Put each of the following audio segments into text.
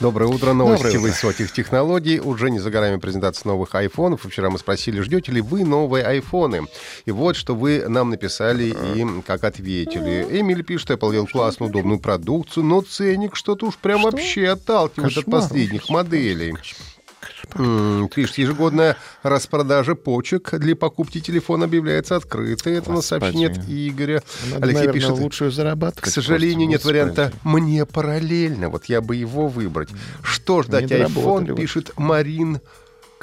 Доброе утро. Новости Доброе утро. высоких технологий. Уже не за горами презентация новых айфонов. И Вчера мы спросили, ждете ли вы новые айфоны. И вот что вы нам написали и как ответили. Эмиль пишет, Apple делал классную, удобную продукцию, но ценник что-то уж прям вообще отталкивает от Кошмар. последних моделей. М, Пишет, ежегодная распродажа почек для покупки телефона объявляется открытой. Это на Господи. сообщение от Игоря. Надо, Алексей наверное, пишет, лучшую зарабатывать. к сожалению, нет варианта. «мне параллельно». Вот я бы его выбрать. Что ждать iPhone, пишет Марин,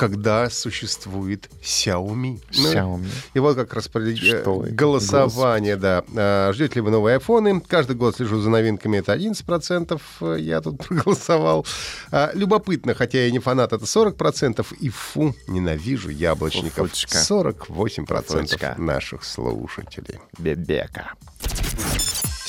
когда существует Xiaomi. Ну, Xiaomi. И вот как Что э, это? голосование, да. А, Ждете ли вы новые айфоны? Каждый год слежу за новинками, это 11%. э, Я тут проголосовал. А, Любопытно, хотя я не фанат, это 40%. И фу, ненавижу яблочников. Фуфучка. 48% Фуфучка. наших слушателей. Бебека.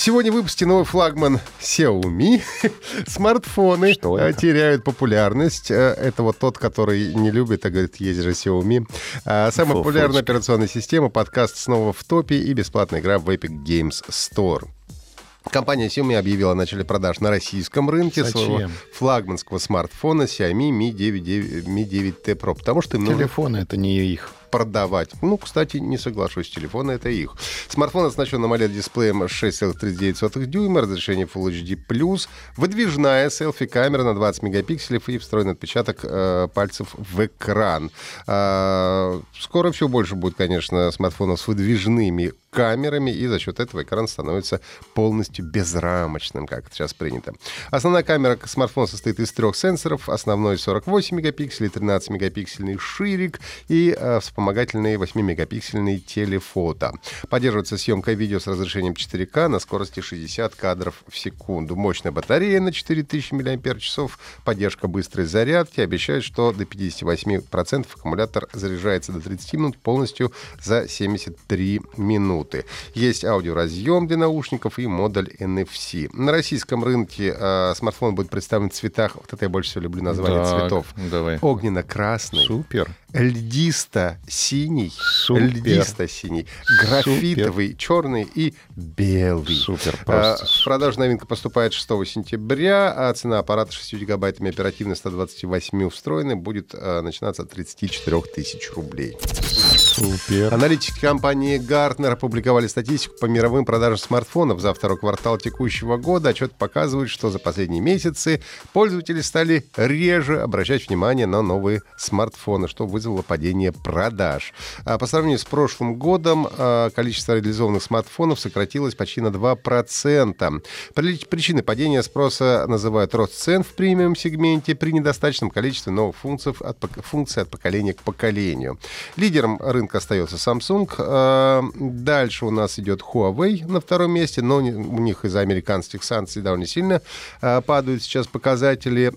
Сегодня в выпуске новый флагман Xiaomi. Смартфоны Что э, это? теряют популярность. Э, Это вот тот, который не любит, а говорит, есть же Xiaomi. А, Самая Фу, популярная фучка. операционная система, подкаст снова в топе и бесплатная игра в Epic Games Store. Компания Xiaomi объявила о начале продаж на российском рынке Зачем? своего флагманского смартфона Xiaomi Mi 9, Mi 9T Pro, потому что нужно Телефоны это не их. Продавать. Ну, кстати, не соглашусь, телефоны это их. Смартфон оснащен AMOLED-дисплеем 6,39 дюйма, разрешение Full HD+, выдвижная селфи-камера на 20 мегапикселей и встроенный отпечаток э, пальцев в экран. А, скоро все больше будет, конечно, смартфонов с выдвижными камерами, и за счет этого экран становится полностью безрамочным, как это сейчас принято. Основная камера смартфона состоит из трех сенсоров. Основной 48 мегапикселей, 13 мегапиксельный ширик и э, вспомогательный 8-мегапиксельный телефото. Поддерживается съемка видео с разрешением 4К на скорости 60 кадров в секунду. Мощная батарея на 4000 мАч, поддержка быстрой зарядки. Обещают, что до 58% аккумулятор заряжается до 30 минут полностью за 73 минуты. Есть аудиоразъем для наушников и модуль NFC. На российском рынке э, смартфон будет представлен в цветах, вот это я больше всего люблю название Так, цветов. Давай. Огненно-красный, Супер. Льдисто-синий, Супер. льдисто-синий, графитовый, черный и белый. Супер, А, просто супер. продажу новинка поступает 6 сентября, а цена аппарата 6 гигабайтами оперативной 128 встроенной будет а, начинаться от 34 тысяч рублей. Супер. Аналитики компании Gartner опубликовали статистику по мировым продажам смартфонов за второй квартал текущего года. Отчет показывает, что за последние месяцы пользователи стали реже обращать внимание на новые смартфоны, что вызвало падение продаж. А по сравнению с прошлым годом а, количество реализованных смартфонов сократилось почти на 2%. При- Причиной падения спроса называют рост цен в премиум-сегменте при недостаточном количестве новых функций от, функций от поколения к поколению. Лидером рынка остается Samsung. А, Дальше у нас идет Huawei на втором месте, но у них из-за американских санкций довольно сильно а, падают сейчас показатели.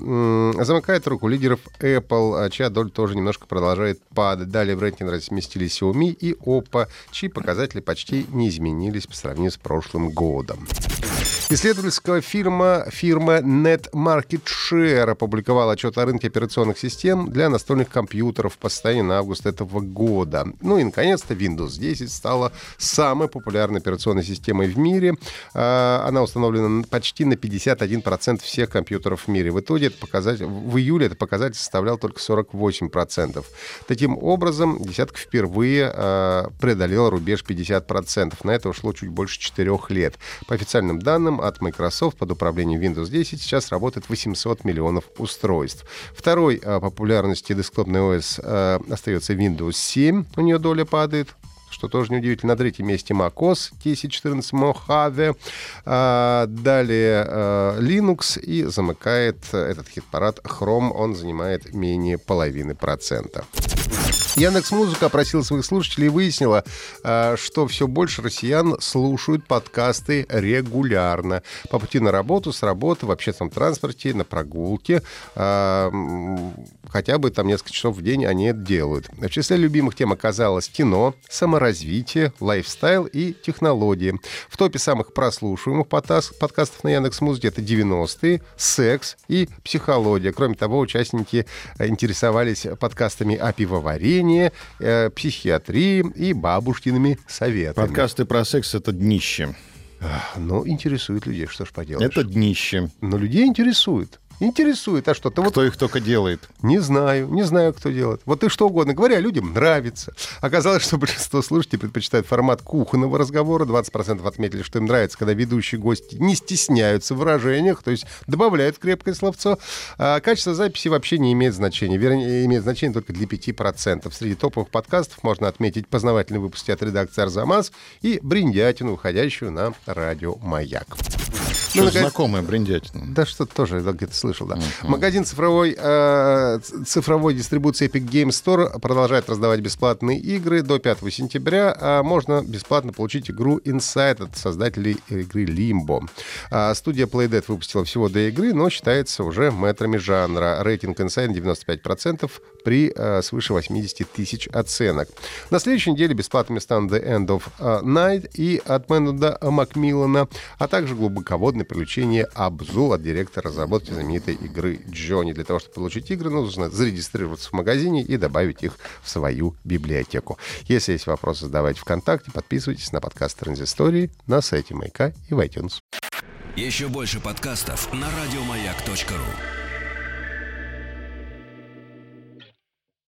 Замыкает руку лидеров Apple, а, чья доля тоже немножко продолжает падать. Далее в рейтинг разместились Xiaomi и Oppo, чьи показатели почти не изменились по сравнению с прошлым годом. Исследовательская фирма, фирма Net Market Share опубликовала отчет о рынке операционных систем для настольных компьютеров по состоянию на август этого года. Ну и, наконец-то, Windows 10 стала самой популярной операционной системой в мире. А, Она установлена на- почти на 51% всех компьютеров в мире. В итоге это показатель, в июле этот показатель составлял только 48%. Таким образом, десятка впервые а, преодолела рубеж 50%. На это ушло чуть больше 4 лет. По официальным данным от Microsoft под управлением Windows 10 сейчас работает 800 миллионов устройств. Второй а, популярности десктопный OS а, остается Windows 7. У нее доля падает что тоже неудивительно. На третьем месте macOS 1014 Mojave. А, далее а, Linux и замыкает э, этот хит-парад Chrome. Он занимает менее половины процента. Яндекс Музыка опросила своих слушателей и выяснила, а, что все больше россиян слушают подкасты регулярно. По пути на работу, с работы, в общественном транспорте, на прогулке. Хотя бы там несколько часов в день они это делают. В числе любимых тем оказалось кино, саморазвитие, лайфстайл и технологии. В топе самых прослушиваемых подкастов на Яндекс.Музыке это 90-е, секс и психология. Кроме того, участники интересовались подкастами о пивоварении, э, психиатрии и бабушкиными советами. Подкасты про секс — это днище. Ну, интересует людей, что ж поделаешь. Это днище. Но людей интересует. Интересует, а что? Ты кто вот... их только делает? Не знаю, не знаю, кто делает. Вот ты что угодно говоря, людям нравится. Оказалось, что большинство слушателей предпочитают формат кухонного разговора. 20% отметили, что им нравится, когда ведущие гости не стесняются в выражениях, то есть добавляют крепкое словцо. А качество записи вообще не имеет значения. Вернее, имеет значение только для 5%. Среди топовых подкастов можно отметить познавательные выпуски от редакции «Арзамас» и бриндятину, уходящую на радио «Маяк». Что ну, знакомая бриндятина. Да что-то тоже где-то слышал, да. Uh-huh. Магазин цифровой, э, цифровой дистрибуции Epic Game Store продолжает раздавать бесплатные игры до 5 сентября. А можно бесплатно получить игру Inside от создателей игры Limbo. А студия Playdead выпустила всего две игры, но считается уже мэтрами жанра. Рейтинг Inside 95% при э, свыше 80 тысяч оценок. На следующей неделе бесплатными станут The End of э, Night и от Мэнуда Макмиллана, а также глубоководный приключение Абзул от директора разработки знаменитой игры Джонни. Для того, чтобы получить игры, нужно зарегистрироваться в магазине и добавить их в свою библиотеку. Если есть вопросы, задавайте ВКонтакте, подписывайтесь на подкаст Транзистории на сайте Маяка и в iTunes. Еще больше подкастов на радиомаяк.ру